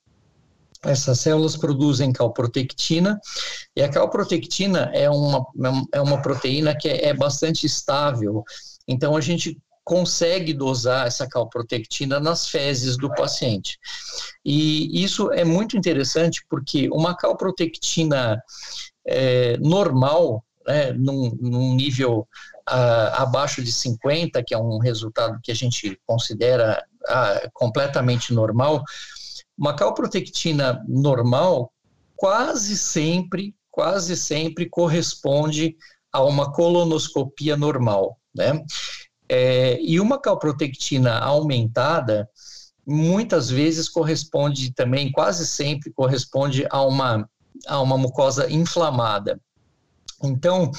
essas células produzem calprotectina, e a calprotectina é uma, é uma proteína que é, é bastante estável, então a gente consegue dosar essa calprotectina nas fezes do paciente. E isso é muito interessante porque uma calprotectina é, normal, né, num, num nível abaixo de 50, que é um resultado que a gente considera uh, completamente normal, uma calprotectina normal quase sempre, quase sempre corresponde a uma colonoscopia normal, né? É, e uma calprotectina aumentada muitas vezes corresponde também, quase sempre corresponde a uma, a uma mucosa inflamada. Então,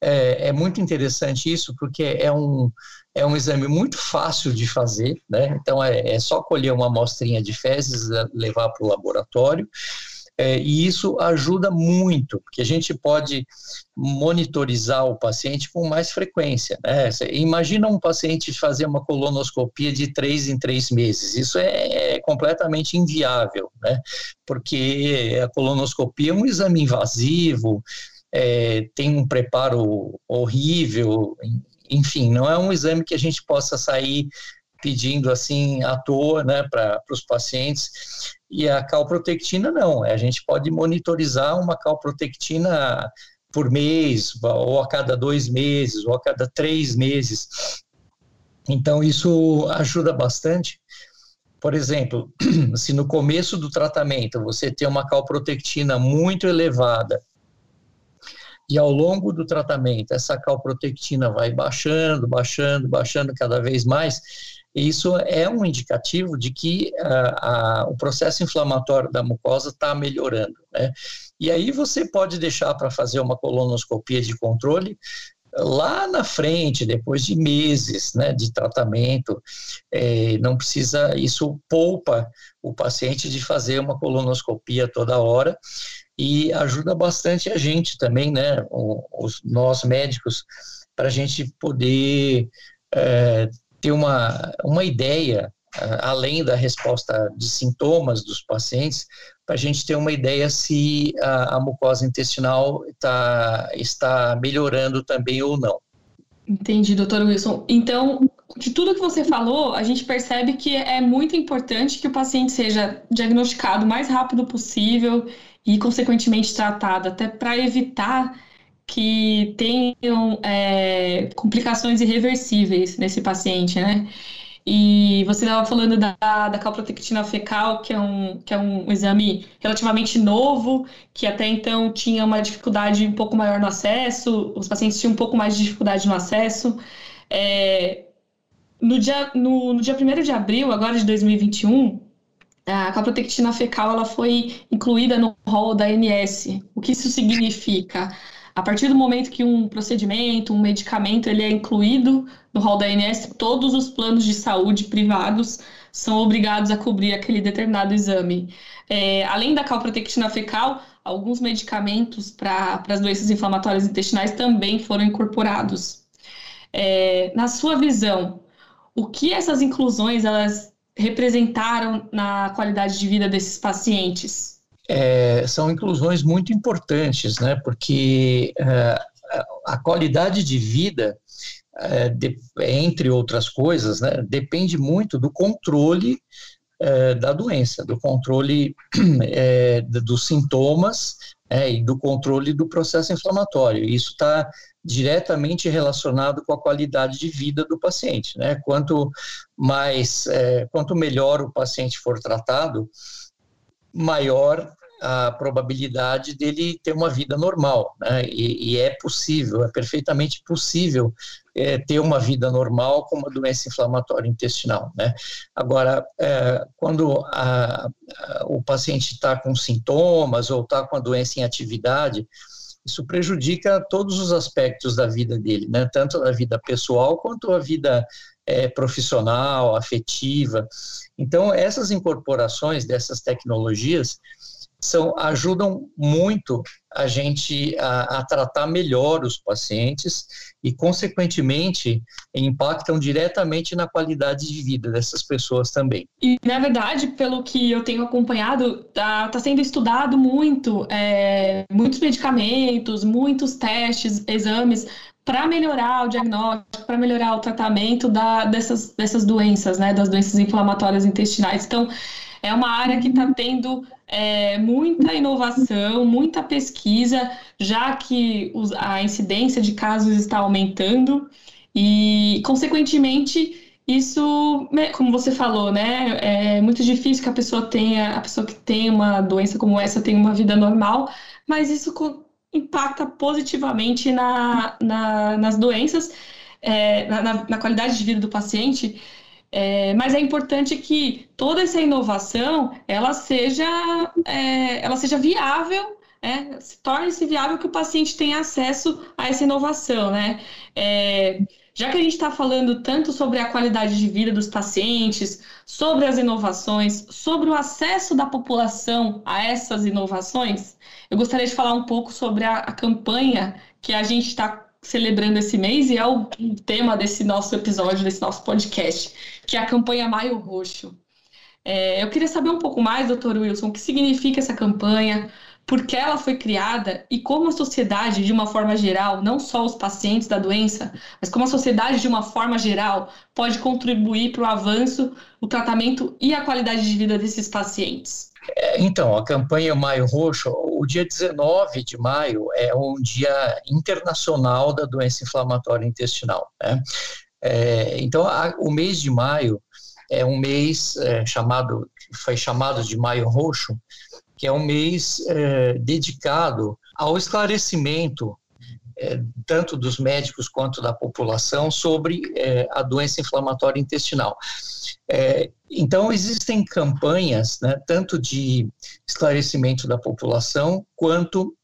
é, é, muito interessante isso, porque é um, é um exame muito fácil de fazer, né? Então é, é só colher uma amostrinha de fezes, eh, levar para o laboratório. É, e isso ajuda muito, porque a gente pode monitorizar o paciente com mais frequência. Né? Imagina um paciente fazer uma colonoscopia de três em três meses. Isso é, é completamente inviável, né? porque a colonoscopia é um exame invasivo, é, tem um preparo horrível, enfim, não é um exame que a gente possa sair pedindo assim à toa, né, para os pacientes. E a calprotectina não, a gente pode monitorizar uma calprotectina por mês, ou a cada dois meses, ou a cada três meses. Então, isso ajuda bastante. Por exemplo, [clears throat] se no começo do tratamento você tem uma calprotectina muito elevada e ao longo do tratamento essa calprotectina vai baixando, baixando, baixando cada vez mais, isso é um indicativo de que uh, o processo inflamatório da mucosa está melhorando. Né? E aí você pode deixar para fazer uma colonoscopia de controle lá na frente, depois de meses né, de tratamento, é, não precisa, isso poupa o paciente de fazer uma colonoscopia toda hora e ajuda bastante a gente também, né, os, nós médicos, para a gente poder é, ter uma, uma ideia além da resposta de sintomas dos pacientes, para a gente ter uma ideia se a, a mucosa intestinal tá, está melhorando também ou não. Entendi, doutor Wilson. Então, de tudo que você falou, a gente percebe que é muito importante que o paciente seja diagnosticado o mais rápido possível e, consequentemente, tratado, até para evitar que tenham é, complicações irreversíveis nesse paciente, né? E você estava falando da, da calprotectina fecal, que é, um, que é um exame relativamente novo, que até então tinha uma dificuldade um pouco maior no acesso, os pacientes tinham um pouco mais de dificuldade no acesso. É, no, dia, no, no dia 1 de abril, agora de 2021, a calprotectina fecal ela foi incluída no rol da ANS. O que isso significa? A partir do momento que um procedimento, um medicamento, ele é incluído no rol da ANS, todos os planos de saúde privados são obrigados a cobrir aquele determinado exame. É, além da calprotectina fecal, alguns medicamentos para as doenças inflamatórias intestinais também foram incorporados. É, na sua visão, o que essas inclusões elas representaram na qualidade de vida desses pacientes? é, são inclusões muito importantes, né? Porque é, a qualidade de vida, é, de, entre outras coisas, né, depende muito do controle é, da doença, do controle [clears throat] dos sintomas é, e do controle do processo inflamatório. Isso está diretamente relacionado com a qualidade de vida do paciente. Né? Quanto mais, quanto melhor o paciente for tratado, maior a probabilidade dele ter uma vida normal, né? E, e é possível, é perfeitamente possível é, ter uma vida normal com uma doença inflamatória intestinal, né? Agora, é, quando a, a, o paciente está com sintomas ou está com a doença em atividade, isso prejudica todos os aspectos da vida dele, né? Tanto a vida pessoal quanto a vida é, profissional, afetiva. Então, essas incorporações dessas tecnologias são, ajudam muito a gente a, a, tratar melhor os pacientes e, consequentemente, impactam diretamente na qualidade de vida dessas pessoas também. E, na verdade, pelo que eu tenho acompanhado, está tá sendo estudado muito, é, muitos medicamentos, muitos testes, exames para melhorar o diagnóstico, para melhorar o tratamento da, dessas, dessas doenças, né, das doenças inflamatórias intestinais. Então, é uma área que está tendo é, muita inovação, muita pesquisa, já que os, a incidência de casos está aumentando. E, consequentemente, isso, né, como você falou, né, é muito difícil que a pessoa tenha, a pessoa que tem uma doença como essa tenha uma vida normal, mas isso impacta positivamente na, na nas doenças, é, na, na qualidade de vida do paciente, é, mas é importante que toda essa inovação ela seja, é, ela seja viável, é, se torne-se viável que o paciente tenha acesso a essa inovação, né? É, já que a gente está falando tanto sobre a qualidade de vida dos pacientes, sobre as inovações, sobre o acesso da população a essas inovações, eu gostaria de falar um pouco sobre a, a campanha que a gente está celebrando esse mês e é o tema desse nosso episódio, desse nosso podcast, que é a campanha Maio Roxo. É, eu queria saber um pouco mais, doutor Wilson, o que significa essa campanha, por que ela foi criada e como a sociedade, de uma forma geral, não só os pacientes da doença, mas como a sociedade, de uma forma geral, pode contribuir para o avanço, o tratamento e a qualidade de vida desses pacientes. Então, a campanha Maio Roxo, o dia 19 de maio é um dia internacional da doença inflamatória intestinal. Né? É, então, a, o mês de maio é um mês é, chamado, foi chamado de Maio Roxo, que é um mês é, dedicado ao esclarecimento é, tanto dos médicos quanto da população sobre é, a doença inflamatória intestinal. É, então, existem campanhas, né, tanto de esclarecimento da população, quanto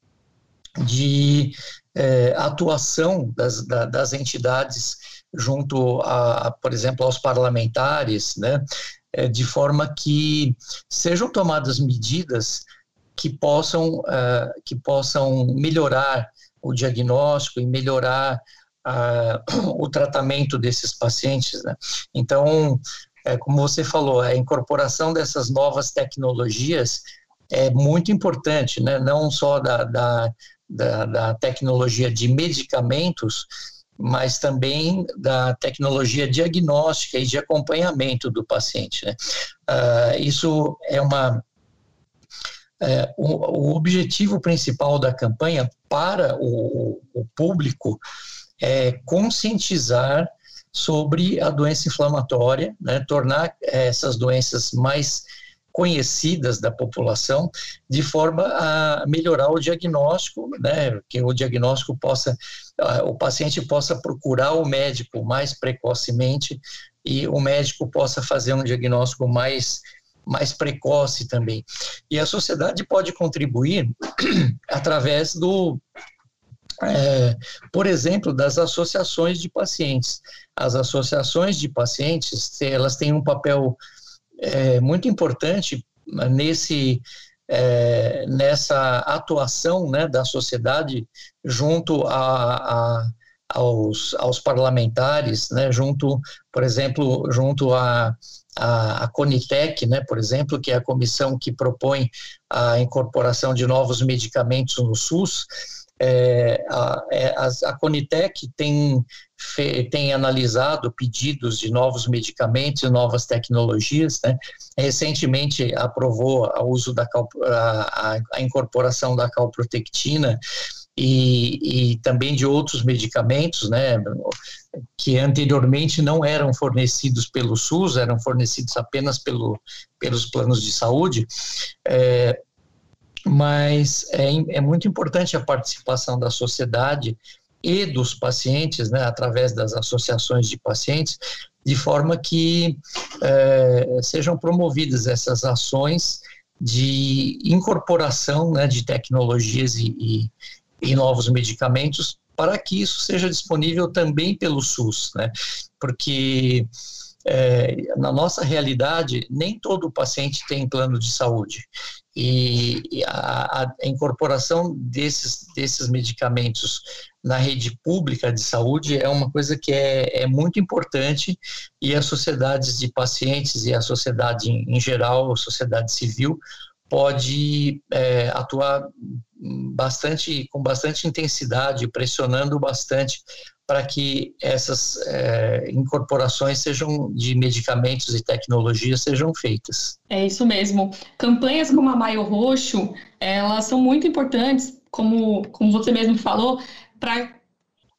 de é, atuação das, da, das entidades junto, a, por exemplo, aos parlamentares, né, é, de forma que sejam tomadas medidas que possam, uh, que possam melhorar o diagnóstico e melhorar uh, [clears throat] o tratamento desses pacientes. Né? Então, é, como você falou, a incorporação dessas novas tecnologias é muito importante, né? não só da, da, da, da tecnologia de medicamentos, mas também da tecnologia diagnóstica e de acompanhamento do paciente. Né? Uh, isso é uma. É, o, o, objetivo principal da campanha para o, o público é conscientizar sobre a doença inflamatória, né, tornar essas doenças mais conhecidas da população, de forma a melhorar o diagnóstico, né, que o diagnóstico possa, o paciente possa procurar o médico mais precocemente e o médico possa fazer um diagnóstico mais mais precoce também. E a sociedade pode contribuir [clears throat] através do é, por exemplo, das associações de pacientes. As associações de pacientes, elas têm um papel é, muito importante nesse é, nessa atuação né, da sociedade junto a, a, aos, aos parlamentares, né, junto, por exemplo, junto a, a, a Conitec, né, por exemplo, que é a comissão que propõe a incorporação de novos medicamentos no SUS, é, a, é, a, a Conitec tem, fe, tem analisado pedidos de novos medicamentos e novas tecnologias. Né? Recentemente aprovou o uso da a, a incorporação da calprotectina e, e, também de outros medicamentos, né, que anteriormente não eram fornecidos pelo SUS, eram fornecidos apenas pelo, pelos planos de saúde. É, mas é, é muito importante a participação da sociedade e dos pacientes, né, através das associações de pacientes, de forma que é, sejam promovidas essas ações de incorporação né, de tecnologias e, e, e, novos medicamentos para que isso seja disponível também pelo SUS, né? porque é, na nossa realidade nem todo paciente tem plano de saúde e a, a, incorporação desses, desses medicamentos na rede pública de saúde é uma coisa que é, é muito importante e as sociedades de pacientes e a sociedade em, em geral, a sociedade civil, pode é, atuar bastante com bastante intensidade, pressionando bastante para que essas é, incorporações sejam de medicamentos e tecnologias sejam feitas. É isso mesmo. Campanhas como a Maio Roxo, elas são muito importantes, como, como você mesmo falou, para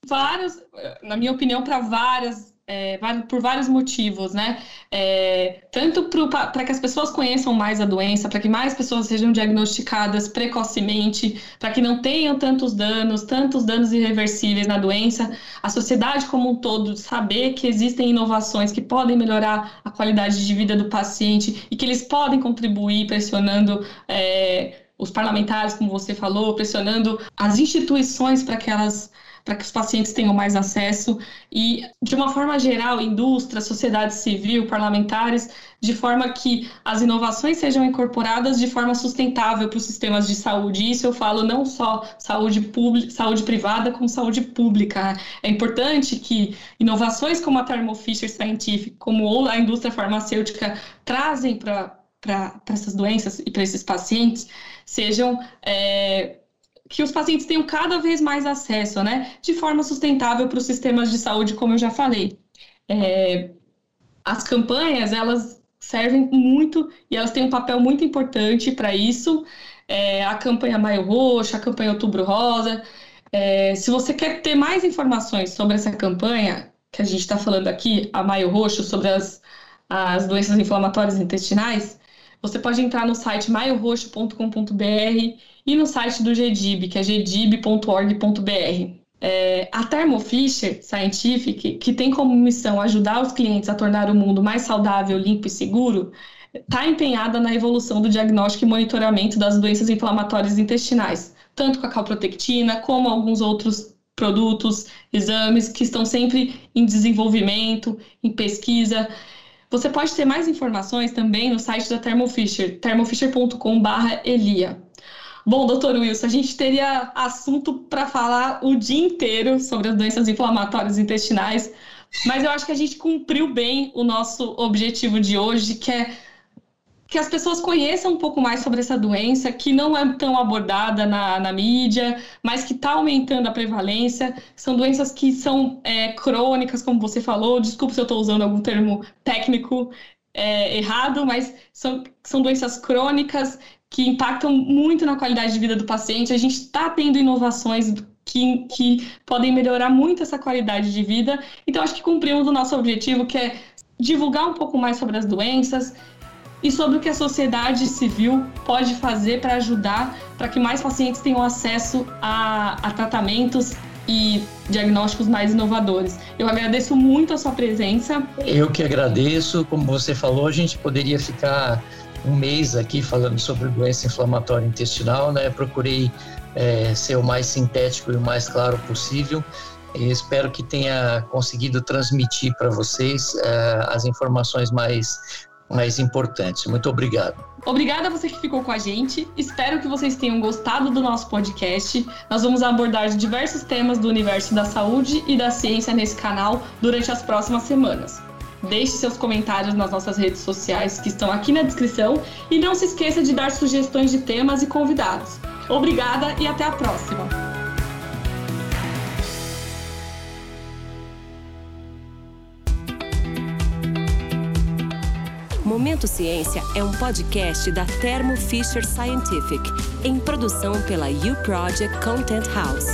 várias, na minha opinião, para várias é, por vários motivos, né? É, tanto para que as pessoas conheçam mais a doença, para que mais pessoas sejam diagnosticadas precocemente, para que não tenham tantos danos, tantos danos irreversíveis na doença, a sociedade como um todo saber que existem inovações que podem melhorar a qualidade de vida do paciente e que eles podem contribuir pressionando. É, os parlamentares, como você falou, pressionando as instituições para que elas para que os pacientes tenham mais acesso e, de uma forma geral, indústria, sociedade civil, parlamentares, de forma que as inovações sejam incorporadas de forma sustentável para os sistemas de saúde. Isso eu falo não só saúde pública, saúde privada, como saúde pública. É importante que inovações como a Thermo Fisher Scientific, como a indústria farmacêutica, trazem para essas doenças e para esses pacientes sejam é, que os pacientes tenham cada vez mais acesso, né, de forma sustentável para os sistemas de saúde, como eu já falei. É, as campanhas, elas servem muito e elas têm um papel muito importante para isso. É, a campanha Maio Roxo, a campanha Outubro Rosa. É, se você quer ter mais informações sobre essa campanha que a gente está falando aqui, a Maio Roxo, sobre as, as doenças inflamatórias intestinais, você pode entrar no site maioroxo.com.br e no site do GDIB, que é gdib.org.br. É, a Thermo Fisher Scientific, que tem como missão ajudar os clientes a tornar o mundo mais saudável, limpo e seguro, está empenhada na evolução do diagnóstico e monitoramento das doenças inflamatórias intestinais, tanto com a calprotectina como alguns outros produtos, exames que estão sempre em desenvolvimento, em pesquisa. Você pode ter mais informações também no site da Thermo Fisher, thermofisher.com/elia. Bom, doutor Wilson, a gente teria assunto para falar o dia inteiro sobre as doenças inflamatórias intestinais, Mas eu acho que a gente cumpriu bem o nosso objetivo de hoje, que é que as pessoas conheçam um pouco mais sobre essa doença, que não é tão abordada na, na mídia, mas que está aumentando a prevalência. São doenças que são é, crônicas, como você falou. Desculpe se eu estou usando algum termo técnico é, errado, mas são, são doenças crônicas que impactam muito na qualidade de vida do paciente. A gente está tendo inovações que, que podem melhorar muito essa qualidade de vida. Então, acho que cumprimos o nosso objetivo, que é divulgar um pouco mais sobre as doenças e sobre o que a sociedade civil pode fazer para ajudar para que mais pacientes tenham acesso a, a tratamentos e diagnósticos mais inovadores. Eu agradeço muito a sua presença. Eu que agradeço. Como você falou, a gente poderia ficar um mês aqui falando sobre doença inflamatória intestinal, né? Procurei é, ser o mais sintético e o mais claro possível. E espero que tenha conseguido transmitir para vocês é, as informações mais mais importantes. Muito obrigado. Obrigada a você que ficou com a gente. Espero que vocês tenham gostado do nosso podcast. Nós vamos abordar diversos temas do universo da saúde e da ciência nesse canal durante as próximas semanas. Deixe seus comentários nas nossas redes sociais que estão aqui na descrição e não se esqueça de dar sugestões de temas e convidados. Obrigada e até a próxima! Momento Ciência é um podcast da Thermo Fisher Scientific, em produção pela U Project Content House.